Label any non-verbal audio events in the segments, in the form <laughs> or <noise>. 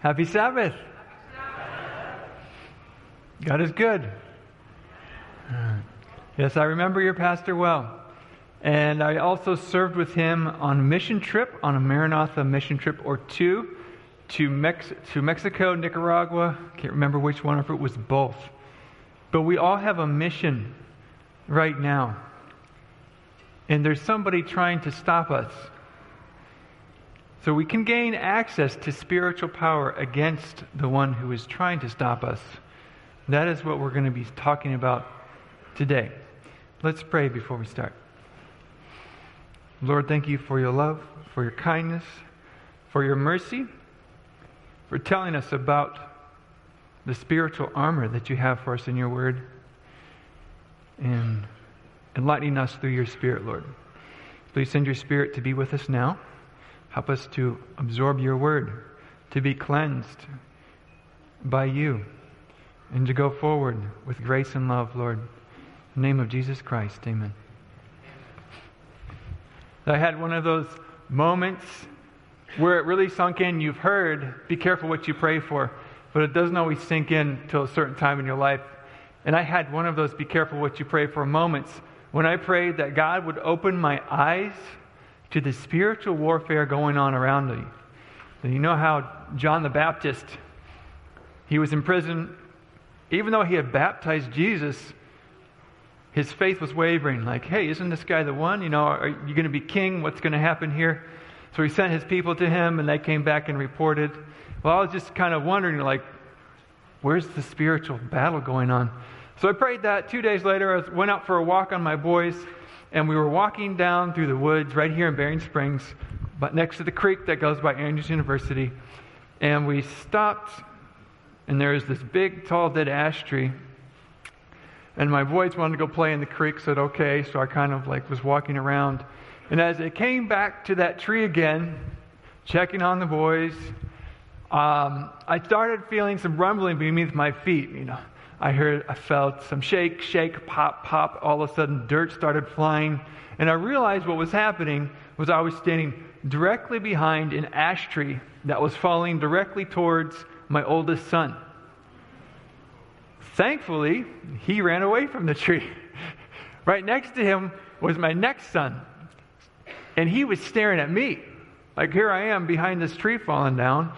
Happy Sabbath. God is good. Yes, I remember your pastor well. And I also served with him on a mission trip, on a Maranatha mission trip or two to, Mex- to Mexico, Nicaragua. Can't remember which one, if it was both. But we all have a mission right now. And there's somebody trying to stop us. So we can gain access to spiritual power against the one who is trying to stop us. That is what we're going to be talking about today. Let's pray before we start. Lord, thank you for your love, for your kindness, for your mercy, for telling us about the spiritual armor that you have for us in your word, and enlightening us through your spirit, Lord. Please send your spirit to be with us now. Help us to absorb your word, to be cleansed by you, and to go forward with grace and love, Lord. In the name of Jesus Christ, amen. I had one of those moments where it really sunk in. You've heard, be careful what you pray for, but it doesn't always sink in till a certain time in your life. And I had one of those be careful what you pray for moments when I prayed that God would open my eyes to the spiritual warfare going on around me. And you know how John the Baptist, he was in prison. Even though he had baptized Jesus, his faith was wavering. Like, hey, isn't this guy the one? You know, are you going to be king? What's going to happen here? So he sent his people to him, and they came back and reported. Well, I was just kind of wondering, like, where's the spiritual battle going on? So I prayed that. Two days later, I went out for a walk on my boys and we were walking down through the woods right here in Berrien Springs, but next to the creek that goes by Andrews University. And we stopped, and there was this big, tall, dead ash tree. And my boys wanted to go play in the creek, said okay, so I kind of like was walking around. And as I came back to that tree again, checking on the boys, um, I started feeling some rumbling beneath my feet, you know. I heard, I felt some shake, shake, pop, pop. All of a sudden, dirt started flying. And I realized what was happening was I was standing directly behind an ash tree that was falling directly towards my oldest son. Thankfully, he ran away from the tree. <laughs> right next to him was my next son. And he was staring at me. Like, here I am behind this tree falling down.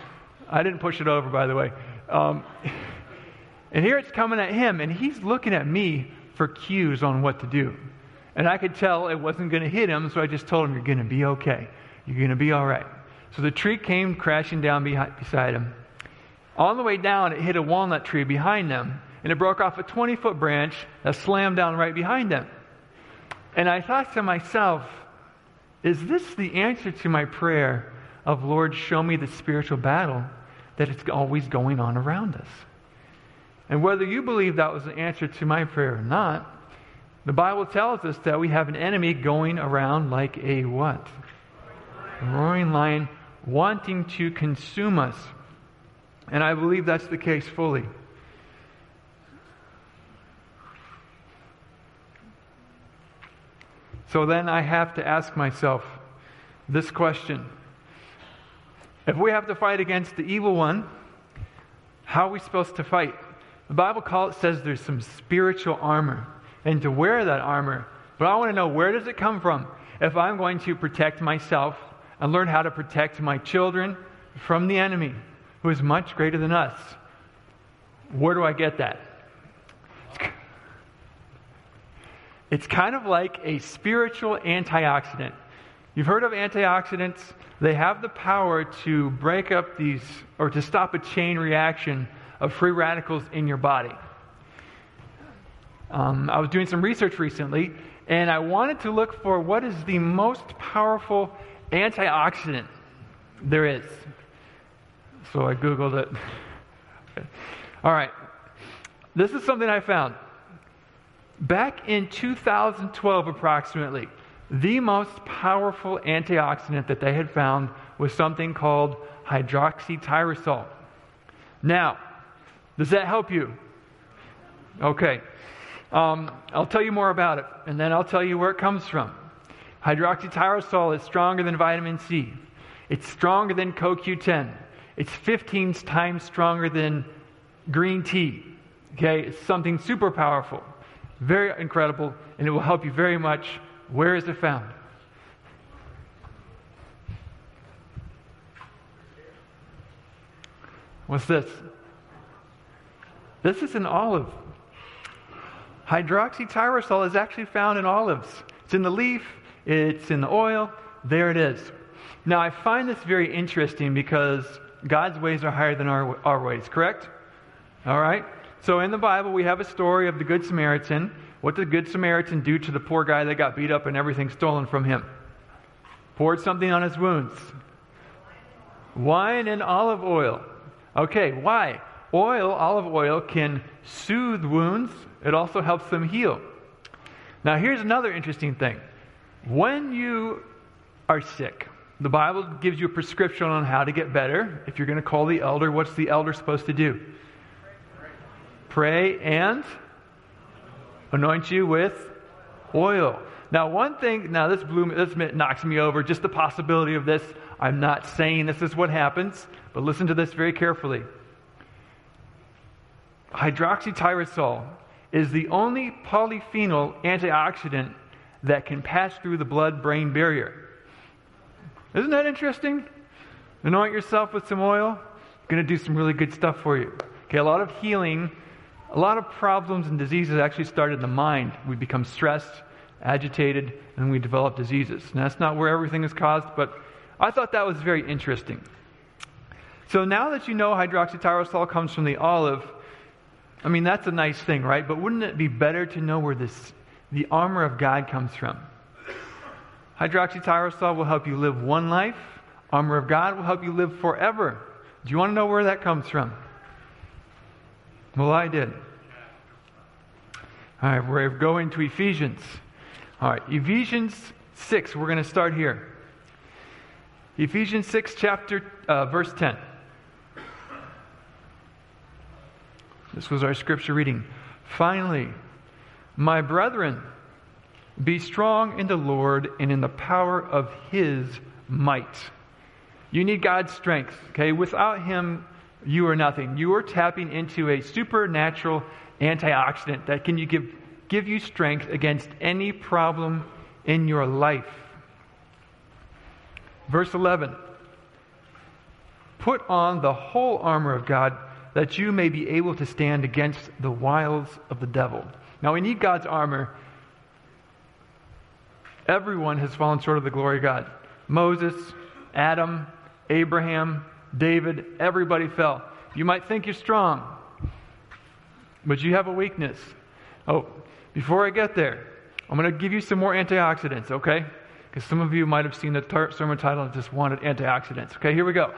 I didn't push it over, by the way. Um, <laughs> and here it's coming at him, and he's looking at me for cues on what to do. And I could tell it wasn't going to hit him, so I just told him, You're going to be okay. You're going to be all right. So the tree came crashing down behind, beside him. On the way down, it hit a walnut tree behind them, and it broke off a 20 foot branch that slammed down right behind them. And I thought to myself, Is this the answer to my prayer of, Lord, show me the spiritual battle that is always going on around us? And whether you believe that was an answer to my prayer or not, the Bible tells us that we have an enemy going around like a what? A roaring lion wanting to consume us. And I believe that's the case fully. So then I have to ask myself this question. If we have to fight against the evil one, how are we supposed to fight? The Bible call, it says there's some spiritual armor, and to wear that armor. But I want to know where does it come from? If I'm going to protect myself and learn how to protect my children from the enemy, who is much greater than us, where do I get that? It's kind of like a spiritual antioxidant. You've heard of antioxidants? They have the power to break up these or to stop a chain reaction of free radicals in your body. Um, I was doing some research recently, and I wanted to look for what is the most powerful antioxidant there is. So I Googled it. <laughs> All right. This is something I found. Back in 2012, approximately, the most powerful antioxidant that they had found was something called hydroxytyrosol. Now, does that help you? Okay. Um, I'll tell you more about it, and then I'll tell you where it comes from. Hydroxytyrosol is stronger than vitamin C. It's stronger than CoQ10. It's 15 times stronger than green tea. Okay, it's something super powerful, very incredible, and it will help you very much. Where is it found? What's this? This is an olive. Hydroxytyrosol is actually found in olives. It's in the leaf, it's in the oil. There it is. Now, I find this very interesting because God's ways are higher than our, our ways, correct? All right? So, in the Bible, we have a story of the Good Samaritan. What did the Good Samaritan do to the poor guy that got beat up and everything stolen from him? Poured something on his wounds. Wine and olive oil. Okay, why? Oil, olive oil, can soothe wounds, it also helps them heal. Now, here's another interesting thing. When you are sick, the Bible gives you a prescription on how to get better. If you're going to call the elder, what's the elder supposed to do? Pray and anoint you with oil. Now, one thing, now this blew this knocks me over, just the possibility of this. I'm not saying this is what happens, but listen to this very carefully. Hydroxytyrosol is the only polyphenol antioxidant that can pass through the blood brain barrier. Isn't that interesting? Anoint yourself with some oil, going to do some really good stuff for you. Okay, a lot of healing, a lot of problems and diseases actually start in the mind. We become stressed, agitated, and we develop diseases. And that's not where everything is caused, but I thought that was very interesting. So now that you know hydroxytyrosol comes from the olive, I mean, that's a nice thing, right? But wouldn't it be better to know where this, the armor of God comes from? Hydroxytyrosol will help you live one life. Armor of God will help you live forever. Do you want to know where that comes from? Well, I did. All right, we're going to Ephesians. All right, Ephesians 6, we're going to start here. Ephesians 6, chapter, uh, verse 10. This was our scripture reading. Finally, my brethren, be strong in the Lord and in the power of his might. You need God's strength, okay? Without him, you are nothing. You are tapping into a supernatural antioxidant that can you give, give you strength against any problem in your life. Verse 11 Put on the whole armor of God that you may be able to stand against the wiles of the devil. Now, we need God's armor. Everyone has fallen short of the glory of God. Moses, Adam, Abraham, David, everybody fell. You might think you're strong, but you have a weakness. Oh, before I get there, I'm going to give you some more antioxidants, okay? Because some of you might have seen the tar- sermon title and just wanted antioxidants. Okay, here we go.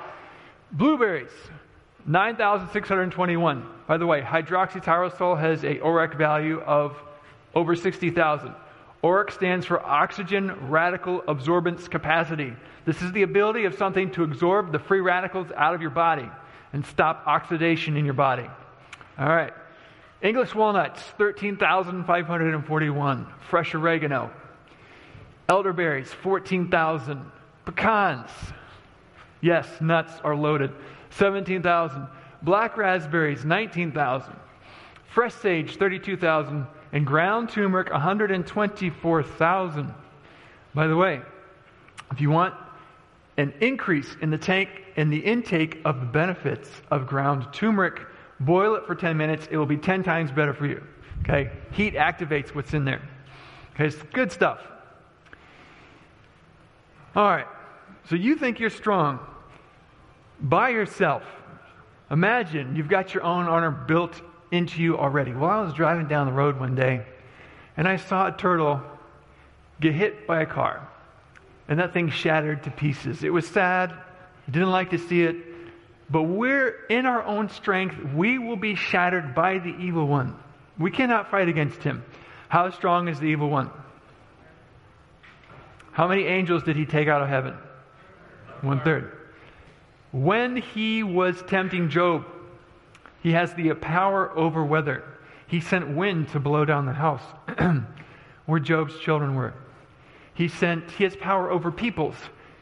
Blueberries, 9,621. By the way, hydroxytyrosol has a ORAC value of over 60,000. ORAC stands for oxygen radical absorbance capacity. This is the ability of something to absorb the free radicals out of your body and stop oxidation in your body. All right. English walnuts, 13,541. Fresh oregano. Elderberries, 14,000. Pecans. Yes, nuts are loaded. 17,000. Black raspberries, 19,000. Fresh sage, 32,000. And ground turmeric, 124,000. By the way, if you want an increase in the tank in the intake of the benefits of ground turmeric, boil it for 10 minutes. It will be 10 times better for you. Okay? Heat activates what's in there. Okay, it's good stuff. All right. So you think you're strong by yourself. Imagine you've got your own armor built into you already. Well, I was driving down the road one day and I saw a turtle get hit by a car. And that thing shattered to pieces. It was sad. Didn't like to see it. But we're in our own strength. We will be shattered by the evil one. We cannot fight against him. How strong is the evil one? How many angels did he take out of heaven? One third. When he was tempting Job, he has the power over weather. He sent wind to blow down the house <clears throat> where Job's children were. He sent he has power over peoples.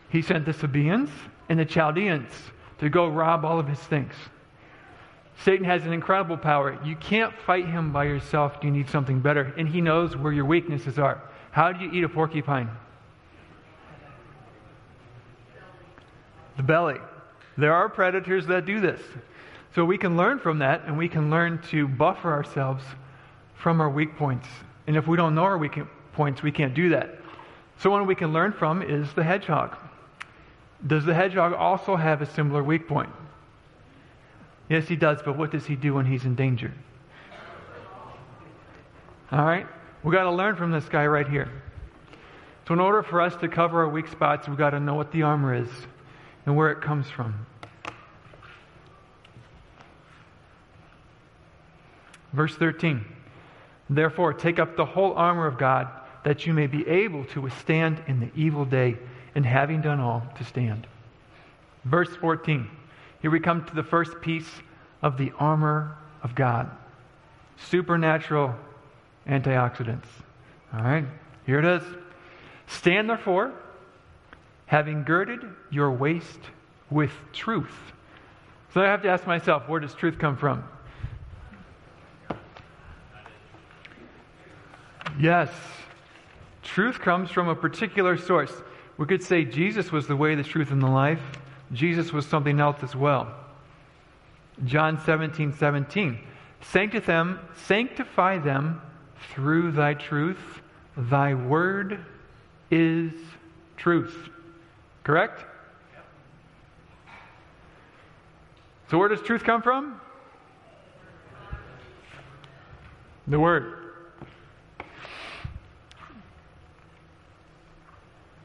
He sent the Sabaeans and the Chaldeans to go rob all of his things. Satan has an incredible power. You can't fight him by yourself. You need something better. And he knows where your weaknesses are. How do you eat a porcupine? The belly. There are predators that do this. So we can learn from that and we can learn to buffer ourselves from our weak points. And if we don't know our weak points, we can't do that. So one we can learn from is the hedgehog. Does the hedgehog also have a similar weak point? Yes, he does, but what does he do when he's in danger? All right? We've got to learn from this guy right here. So, in order for us to cover our weak spots, we've got to know what the armor is and where it comes from. Verse 13 Therefore, take up the whole armor of God, that you may be able to withstand in the evil day, and having done all, to stand. Verse 14 here we come to the first piece of the armor of God supernatural antioxidants. All right, here it is. Stand therefore, having girded your waist with truth. So I have to ask myself, where does truth come from? Yes, truth comes from a particular source. We could say Jesus was the way, the truth, and the life. Jesus was something else as well. John 17, 17. Sanctify them, sanctify them through thy truth. Thy word is truth. Correct? So, where does truth come from? The Word.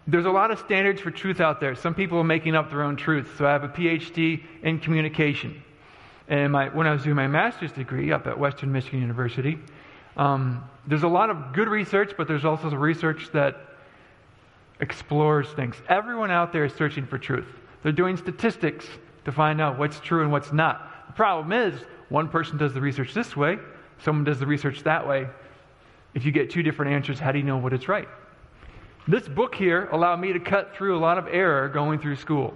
There's a lot of standards for truth out there. Some people are making up their own truth. So I have a PhD in communication. And my, when I was doing my master's degree up at Western Michigan University, um, there's a lot of good research, but there's also research that explores things. Everyone out there is searching for truth. They're doing statistics to find out what's true and what's not. The problem is, one person does the research this way, someone does the research that way. If you get two different answers, how do you know what is right? This book here allowed me to cut through a lot of error going through school.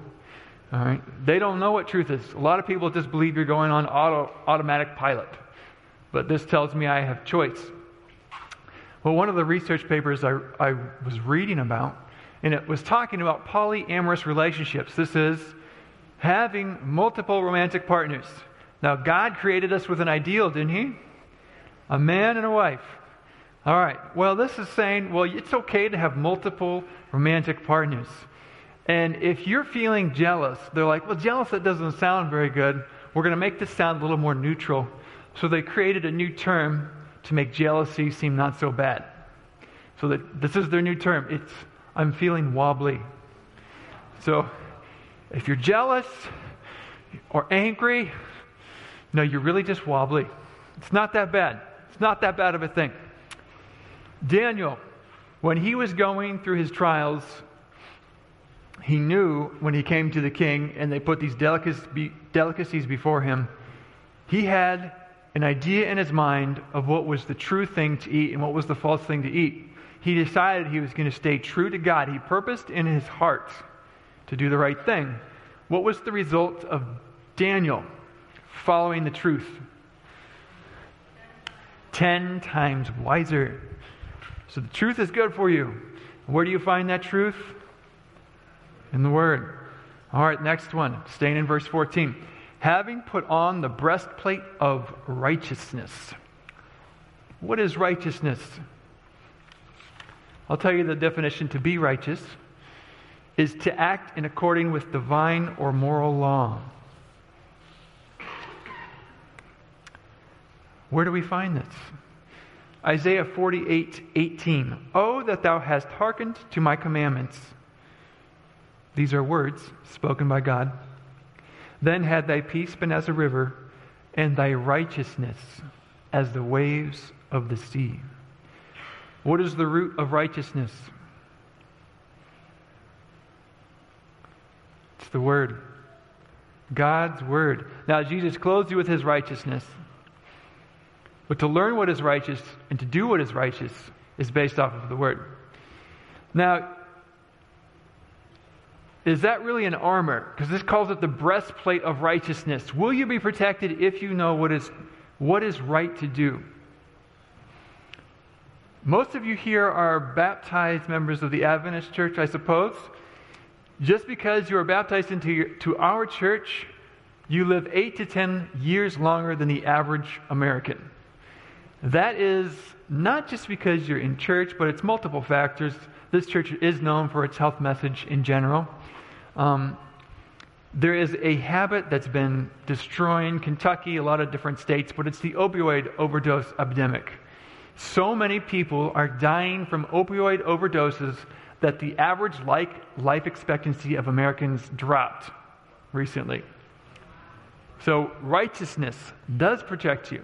All right? They don't know what truth is. A lot of people just believe you're going on auto, automatic pilot. But this tells me I have choice. Well, one of the research papers I, I was reading about, and it was talking about polyamorous relationships. This is having multiple romantic partners. Now, God created us with an ideal, didn't He? A man and a wife. All right. Well, this is saying, well, it's okay to have multiple romantic partners. And if you're feeling jealous, they're like, well, jealous, that doesn't sound very good. We're going to make this sound a little more neutral. So they created a new term to make jealousy seem not so bad. So that this is their new term. It's I'm feeling wobbly. So if you're jealous or angry, no, you're really just wobbly. It's not that bad. It's not that bad of a thing. Daniel, when he was going through his trials, he knew when he came to the king and they put these delicacies before him, he had an idea in his mind of what was the true thing to eat and what was the false thing to eat. He decided he was going to stay true to God. He purposed in his heart to do the right thing. What was the result of Daniel following the truth? Ten times wiser so the truth is good for you. Where do you find that truth? In the Word. All right, next one. Staying in verse 14. Having put on the breastplate of righteousness. What is righteousness? I'll tell you the definition to be righteous is to act in according with divine or moral law. Where do we find this? Isaiah 48 18. Oh, that thou hast hearkened to my commandments. These are words spoken by God. Then had thy peace been as a river, and thy righteousness as the waves of the sea. What is the root of righteousness? It's the Word. God's Word. Now, Jesus clothes you with His righteousness. But to learn what is righteous and to do what is righteous is based off of the Word. Now, is that really an armor? Because this calls it the breastplate of righteousness. Will you be protected if you know what is, what is right to do? Most of you here are baptized members of the Adventist church, I suppose. Just because you are baptized into your, to our church, you live eight to ten years longer than the average American. That is not just because you're in church, but it's multiple factors. This church is known for its health message in general. Um, there is a habit that's been destroying Kentucky, a lot of different states, but it's the opioid overdose epidemic. So many people are dying from opioid overdoses that the average life expectancy of Americans dropped recently. So, righteousness does protect you.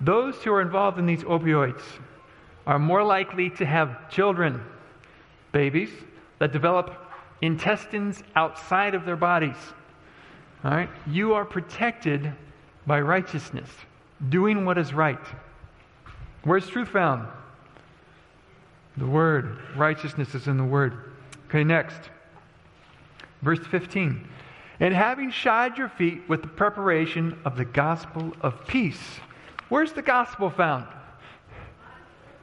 Those who are involved in these opioids are more likely to have children, babies, that develop intestines outside of their bodies. All right? You are protected by righteousness, doing what is right. Where's truth found? The Word. Righteousness is in the Word. Okay, next. Verse 15. And having shod your feet with the preparation of the gospel of peace. Where's the gospel found?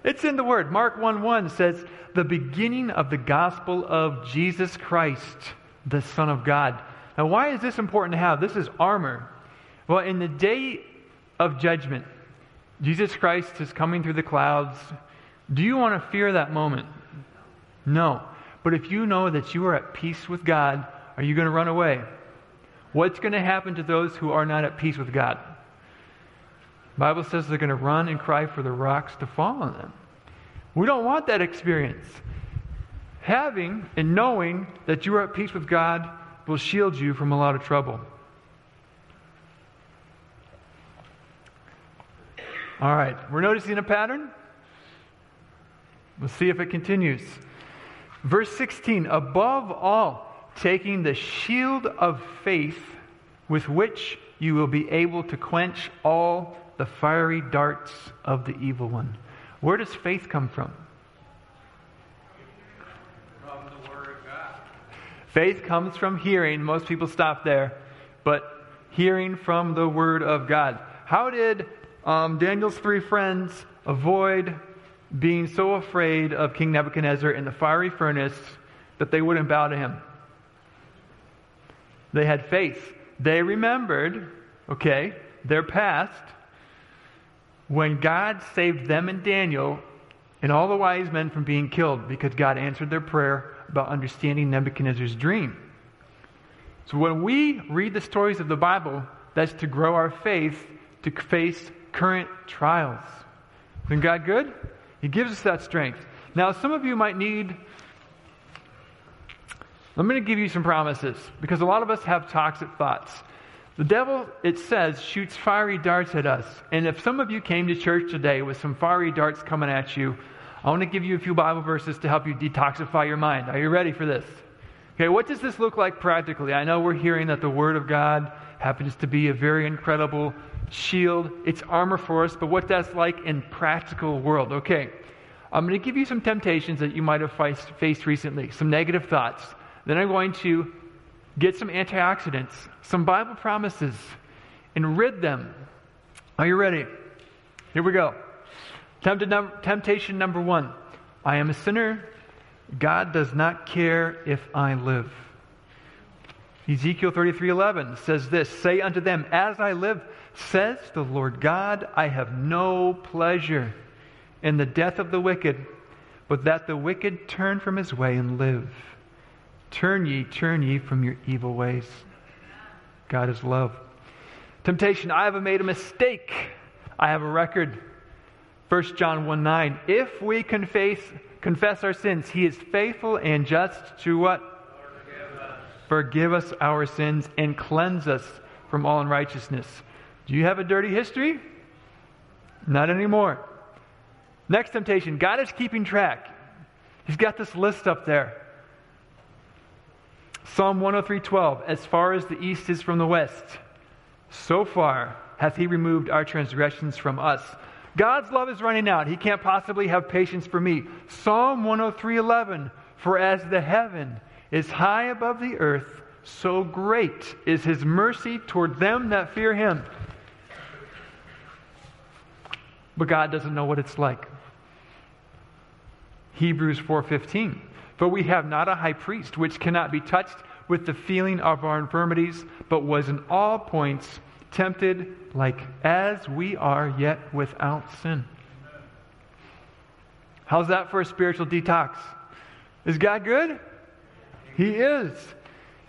It's in the Word. Mark 1 1 says, the beginning of the gospel of Jesus Christ, the Son of God. Now, why is this important to have? This is armor. Well, in the day of judgment, Jesus Christ is coming through the clouds. Do you want to fear that moment? No. But if you know that you are at peace with God, are you going to run away? What's going to happen to those who are not at peace with God? The Bible says they're going to run and cry for the rocks to fall on them. We don't want that experience. Having and knowing that you are at peace with God will shield you from a lot of trouble. All right, we're noticing a pattern. We'll see if it continues. Verse 16 Above all, taking the shield of faith with which you will be able to quench all the fiery darts of the evil one. Where does faith come from? From the Word of God. Faith comes from hearing. Most people stop there. But hearing from the Word of God. How did um, Daniel's three friends avoid being so afraid of King Nebuchadnezzar in the fiery furnace that they wouldn't bow to him? They had faith. They remembered, okay, their past when God saved them and Daniel and all the wise men from being killed because God answered their prayer about understanding Nebuchadnezzar's dream. So when we read the stories of the Bible, that's to grow our faith to face current trials. Isn't God good? He gives us that strength. Now, some of you might need. I'm going to give you some promises because a lot of us have toxic thoughts. The devil, it says, shoots fiery darts at us. And if some of you came to church today with some fiery darts coming at you, I want to give you a few Bible verses to help you detoxify your mind. Are you ready for this? Okay, what does this look like practically? I know we're hearing that the Word of God happens to be a very incredible shield, it's armor for us, but what that's like in practical world. Okay, I'm going to give you some temptations that you might have faced recently, some negative thoughts. Then I'm going to get some antioxidants, some Bible promises, and rid them. Are you ready? Here we go. Temptation number one I am a sinner. God does not care if I live. Ezekiel 33:11 says this, "Say unto them, as I live, says the Lord God, I have no pleasure in the death of the wicked, but that the wicked turn from his way and live." Turn ye, turn ye from your evil ways. God is love. Temptation, I have made a mistake. I have a record. 1 John 1 9. If we confess, confess our sins, he is faithful and just to what? Forgive us. Our sins and cleanse us from all unrighteousness. Do you have a dirty history? Not anymore. Next temptation, God is keeping track. He's got this list up there. Psalm 103:12 As far as the east is from the west, so far hath he removed our transgressions from us. God's love is running out. He can't possibly have patience for me. Psalm 103:11 For as the heaven is high above the earth, so great is his mercy toward them that fear him. But God doesn't know what it's like. Hebrews 4:15 For we have not a high priest which cannot be touched with the feeling of our infirmities, but was in all points tempted like as we are, yet without sin. How's that for a spiritual detox? Is God good? He is.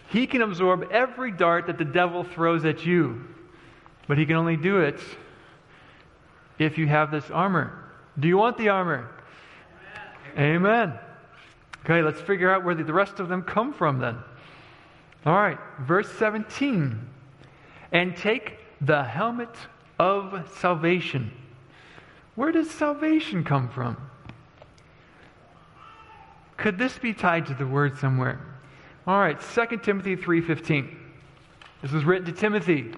He can absorb every dart that the devil throws at you, but he can only do it if you have this armor. Do you want the armor? Amen. Amen. Okay, let's figure out where the rest of them come from then. All right, verse 17. And take the helmet of salvation. Where does salvation come from? Could this be tied to the word somewhere? All right, 2 Timothy 3:15. This was written to Timothy.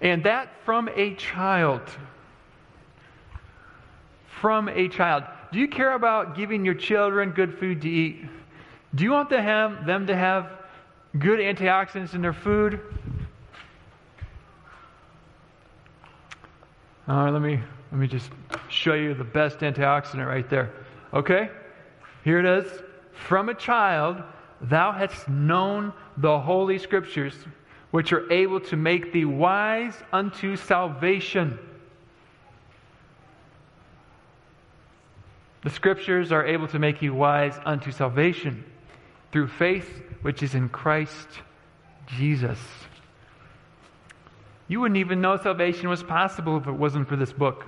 And that from a child. From a child. Do you care about giving your children good food to eat? Do you want to have them to have good antioxidants in their food? All right, let me let me just show you the best antioxidant right there. Okay? Here it is. From a child thou hast known the holy scriptures, which are able to make thee wise unto salvation. The scriptures are able to make you wise unto salvation through faith which is in Christ Jesus. You wouldn't even know salvation was possible if it wasn't for this book.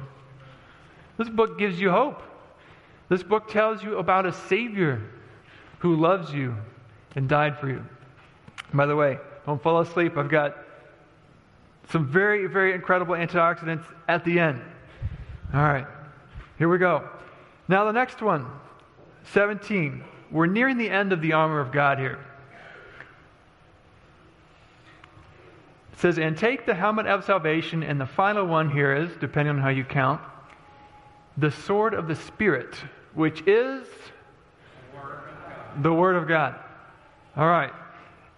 This book gives you hope. This book tells you about a Savior who loves you and died for you. By the way, don't fall asleep. I've got some very, very incredible antioxidants at the end. All right, here we go. Now, the next one, 17. We're nearing the end of the armor of God here. It says, And take the helmet of salvation, and the final one here is, depending on how you count, the sword of the Spirit, which is the Word of God. All right.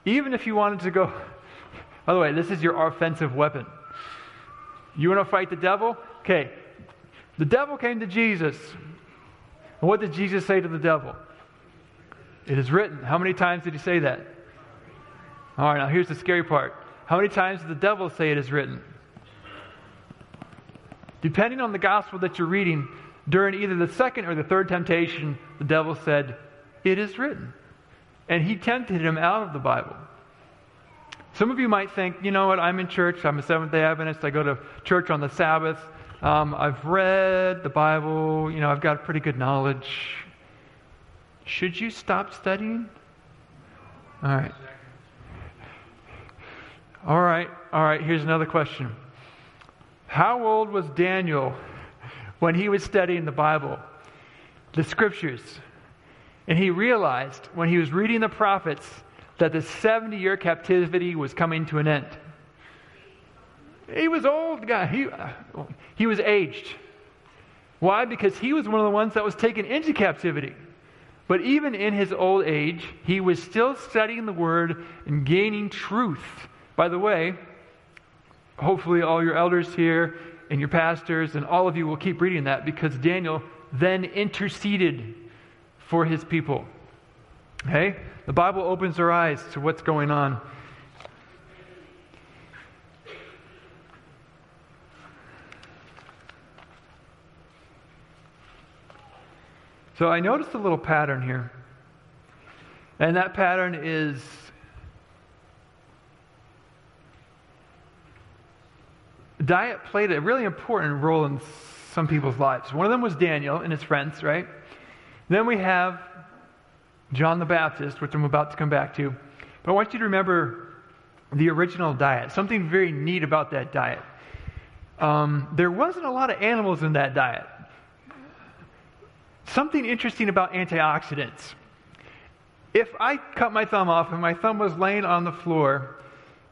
Even if you wanted to go, <laughs> by the way, this is your offensive weapon. You want to fight the devil? Okay. The devil came to Jesus. And what did Jesus say to the devil? It is written. How many times did he say that? All right, now here's the scary part. How many times did the devil say it is written? Depending on the gospel that you're reading, during either the second or the third temptation, the devil said, It is written. And he tempted him out of the Bible. Some of you might think, you know what, I'm in church, I'm a Seventh day Adventist, I go to church on the Sabbath, um, I've read the Bible, you know, I've got pretty good knowledge. Should you stop studying? All right. All right, all right, here's another question. How old was Daniel when he was studying the Bible, the scriptures? And he realized when he was reading the prophets that the 70 year captivity was coming to an end. He was old guy. He, uh, he was aged. Why? Because he was one of the ones that was taken into captivity. But even in his old age, he was still studying the word and gaining truth. By the way, hopefully all your elders here and your pastors and all of you will keep reading that because Daniel then interceded for his people. Okay? The Bible opens our eyes to what's going on. So I noticed a little pattern here. And that pattern is diet played a really important role in some people's lives. One of them was Daniel and his friends, right? Then we have John the Baptist, which I'm about to come back to. But I want you to remember the original diet, something very neat about that diet. Um, there wasn't a lot of animals in that diet. Something interesting about antioxidants. If I cut my thumb off and my thumb was laying on the floor,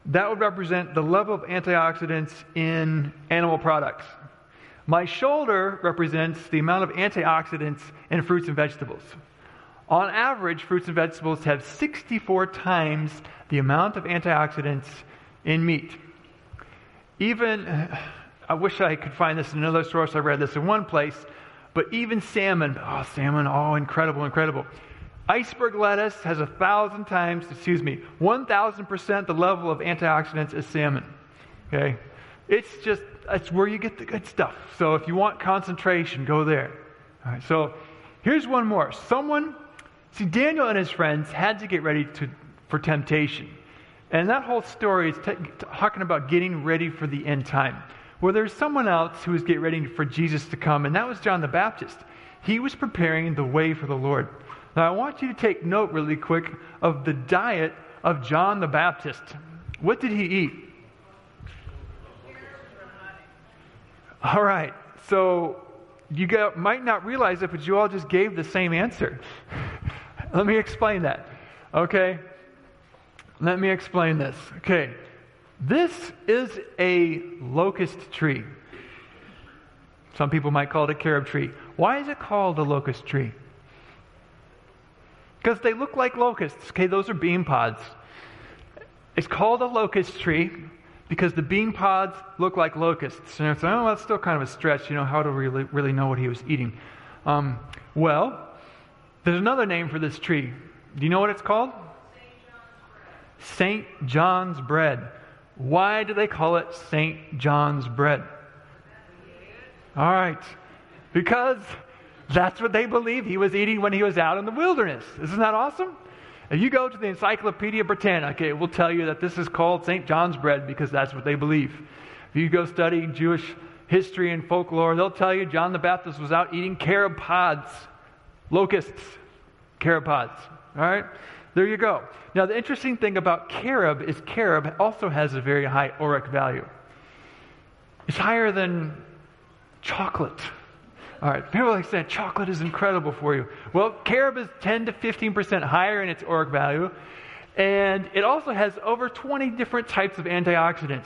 that would represent the level of antioxidants in animal products. My shoulder represents the amount of antioxidants in fruits and vegetables. On average, fruits and vegetables have 64 times the amount of antioxidants in meat. Even, I wish I could find this in another source. I read this in one place, but even salmon, oh, salmon, oh, incredible, incredible. Iceberg lettuce has a thousand times, excuse me, 1,000% the level of antioxidants as salmon. Okay? It's just, it's where you get the good stuff. So if you want concentration, go there. All right, so here's one more. Someone, see, Daniel and his friends had to get ready to, for temptation. And that whole story is t- talking about getting ready for the end time. Well, there's someone else who was getting ready for Jesus to come, and that was John the Baptist. He was preparing the way for the Lord. Now, I want you to take note really quick of the diet of John the Baptist. What did he eat? All right, so you got, might not realize it, but you all just gave the same answer. <laughs> Let me explain that. Okay? Let me explain this. Okay. This is a locust tree. Some people might call it a carob tree. Why is it called a locust tree? Because they look like locusts. Okay, those are bean pods. It's called a locust tree because the bean pods look like locusts. And it's, oh, that's still kind of a stretch. You know, how do we really, really know what he was eating? Um, well, there's another name for this tree. Do you know what it's called? St. John's bread. Why do they call it St. John's bread? All right. Because that's what they believe he was eating when he was out in the wilderness. Isn't that awesome? If you go to the Encyclopedia Britannica, it will tell you that this is called St. John's bread because that's what they believe. If you go study Jewish history and folklore, they'll tell you John the Baptist was out eating carob pods, locusts, carob pods. All right? There you go. Now, the interesting thing about carob is carob also has a very high ORAC value. It's higher than chocolate. All right, people like saying chocolate is incredible for you. Well, carob is 10 to 15% higher in its ORAC value, and it also has over 20 different types of antioxidants.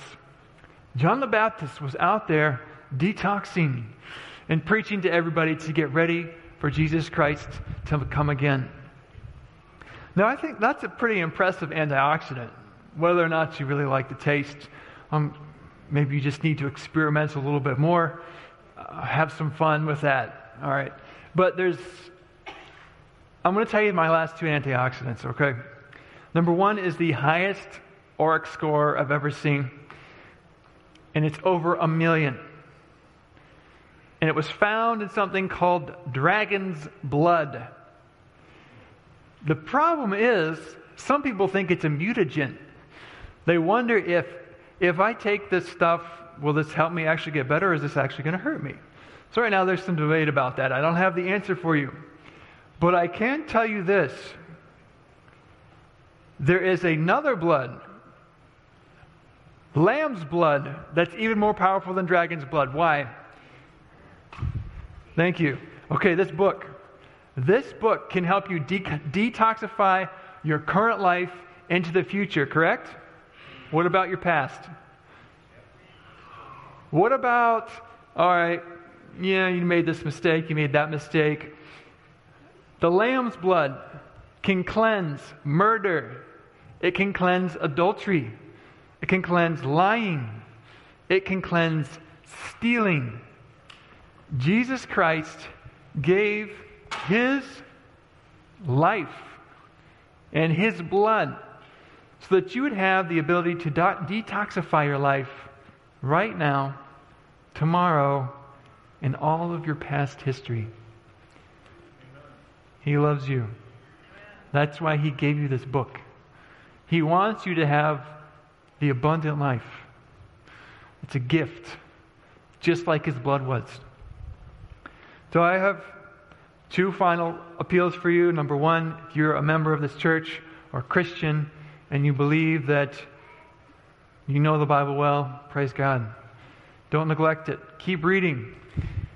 John the Baptist was out there detoxing and preaching to everybody to get ready for Jesus Christ to come again. Now, I think that's a pretty impressive antioxidant. Whether or not you really like the taste, um, maybe you just need to experiment a little bit more uh, have some fun with that. All right. But there's, I'm going to tell you my last two antioxidants, okay? Number one is the highest ORAC score I've ever seen, and it's over a million. And it was found in something called dragon's blood. The problem is, some people think it's a mutagen. They wonder if, if I take this stuff will this help me actually get better or is this actually going to hurt me? So, right now, there's some debate about that. I don't have the answer for you. But I can tell you this there is another blood, lamb's blood, that's even more powerful than dragon's blood. Why? Thank you. Okay, this book. This book can help you de- detoxify your current life into the future, correct? What about your past? What about, all right, yeah, you made this mistake, you made that mistake. The lamb's blood can cleanse murder, it can cleanse adultery, it can cleanse lying, it can cleanse stealing. Jesus Christ gave his life and his blood so that you would have the ability to detoxify your life right now, tomorrow, and all of your past history. He loves you. That's why He gave you this book. He wants you to have the abundant life. It's a gift, just like His blood was. So I have two final appeals for you. Number one, if you're a member of this church or Christian and you believe that you know the Bible well. Praise God. Don't neglect it. Keep reading.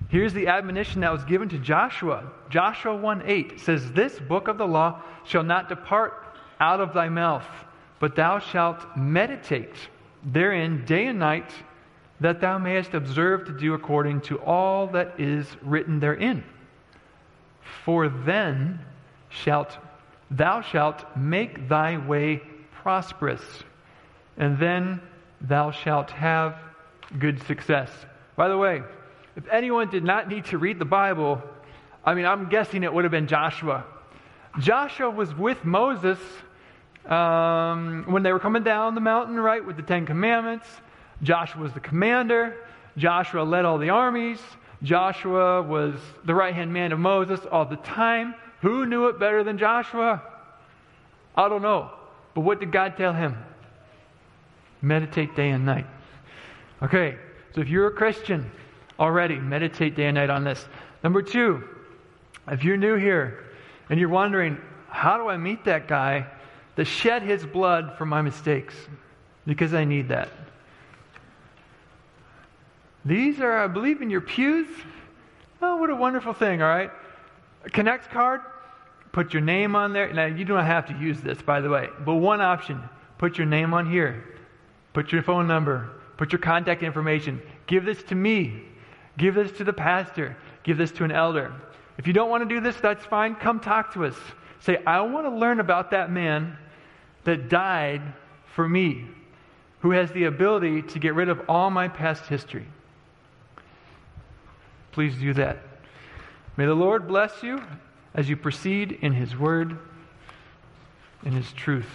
Here's the admonition that was given to Joshua. Joshua 1 8 says, This book of the law shall not depart out of thy mouth, but thou shalt meditate therein day and night, that thou mayest observe to do according to all that is written therein. For then shalt thou shalt make thy way prosperous, and then thou shalt have good success. By the way, if anyone did not need to read the Bible, I mean, I'm guessing it would have been Joshua. Joshua was with Moses um, when they were coming down the mountain, right, with the Ten Commandments. Joshua was the commander. Joshua led all the armies. Joshua was the right hand man of Moses all the time. Who knew it better than Joshua? I don't know. But what did God tell him? Meditate day and night. Okay, so if you're a Christian already, meditate day and night on this. Number two, if you're new here and you're wondering, how do I meet that guy that shed his blood for my mistakes? Because I need that. These are, I believe, in your pews. Oh, what a wonderful thing, all right? A Connect card, put your name on there. Now, you don't have to use this, by the way, but one option put your name on here, put your phone number, put your contact information. Give this to me, give this to the pastor, give this to an elder. If you don't want to do this, that's fine. Come talk to us. Say, I want to learn about that man that died for me, who has the ability to get rid of all my past history. Please do that. May the Lord bless you as you proceed in His word and His truth.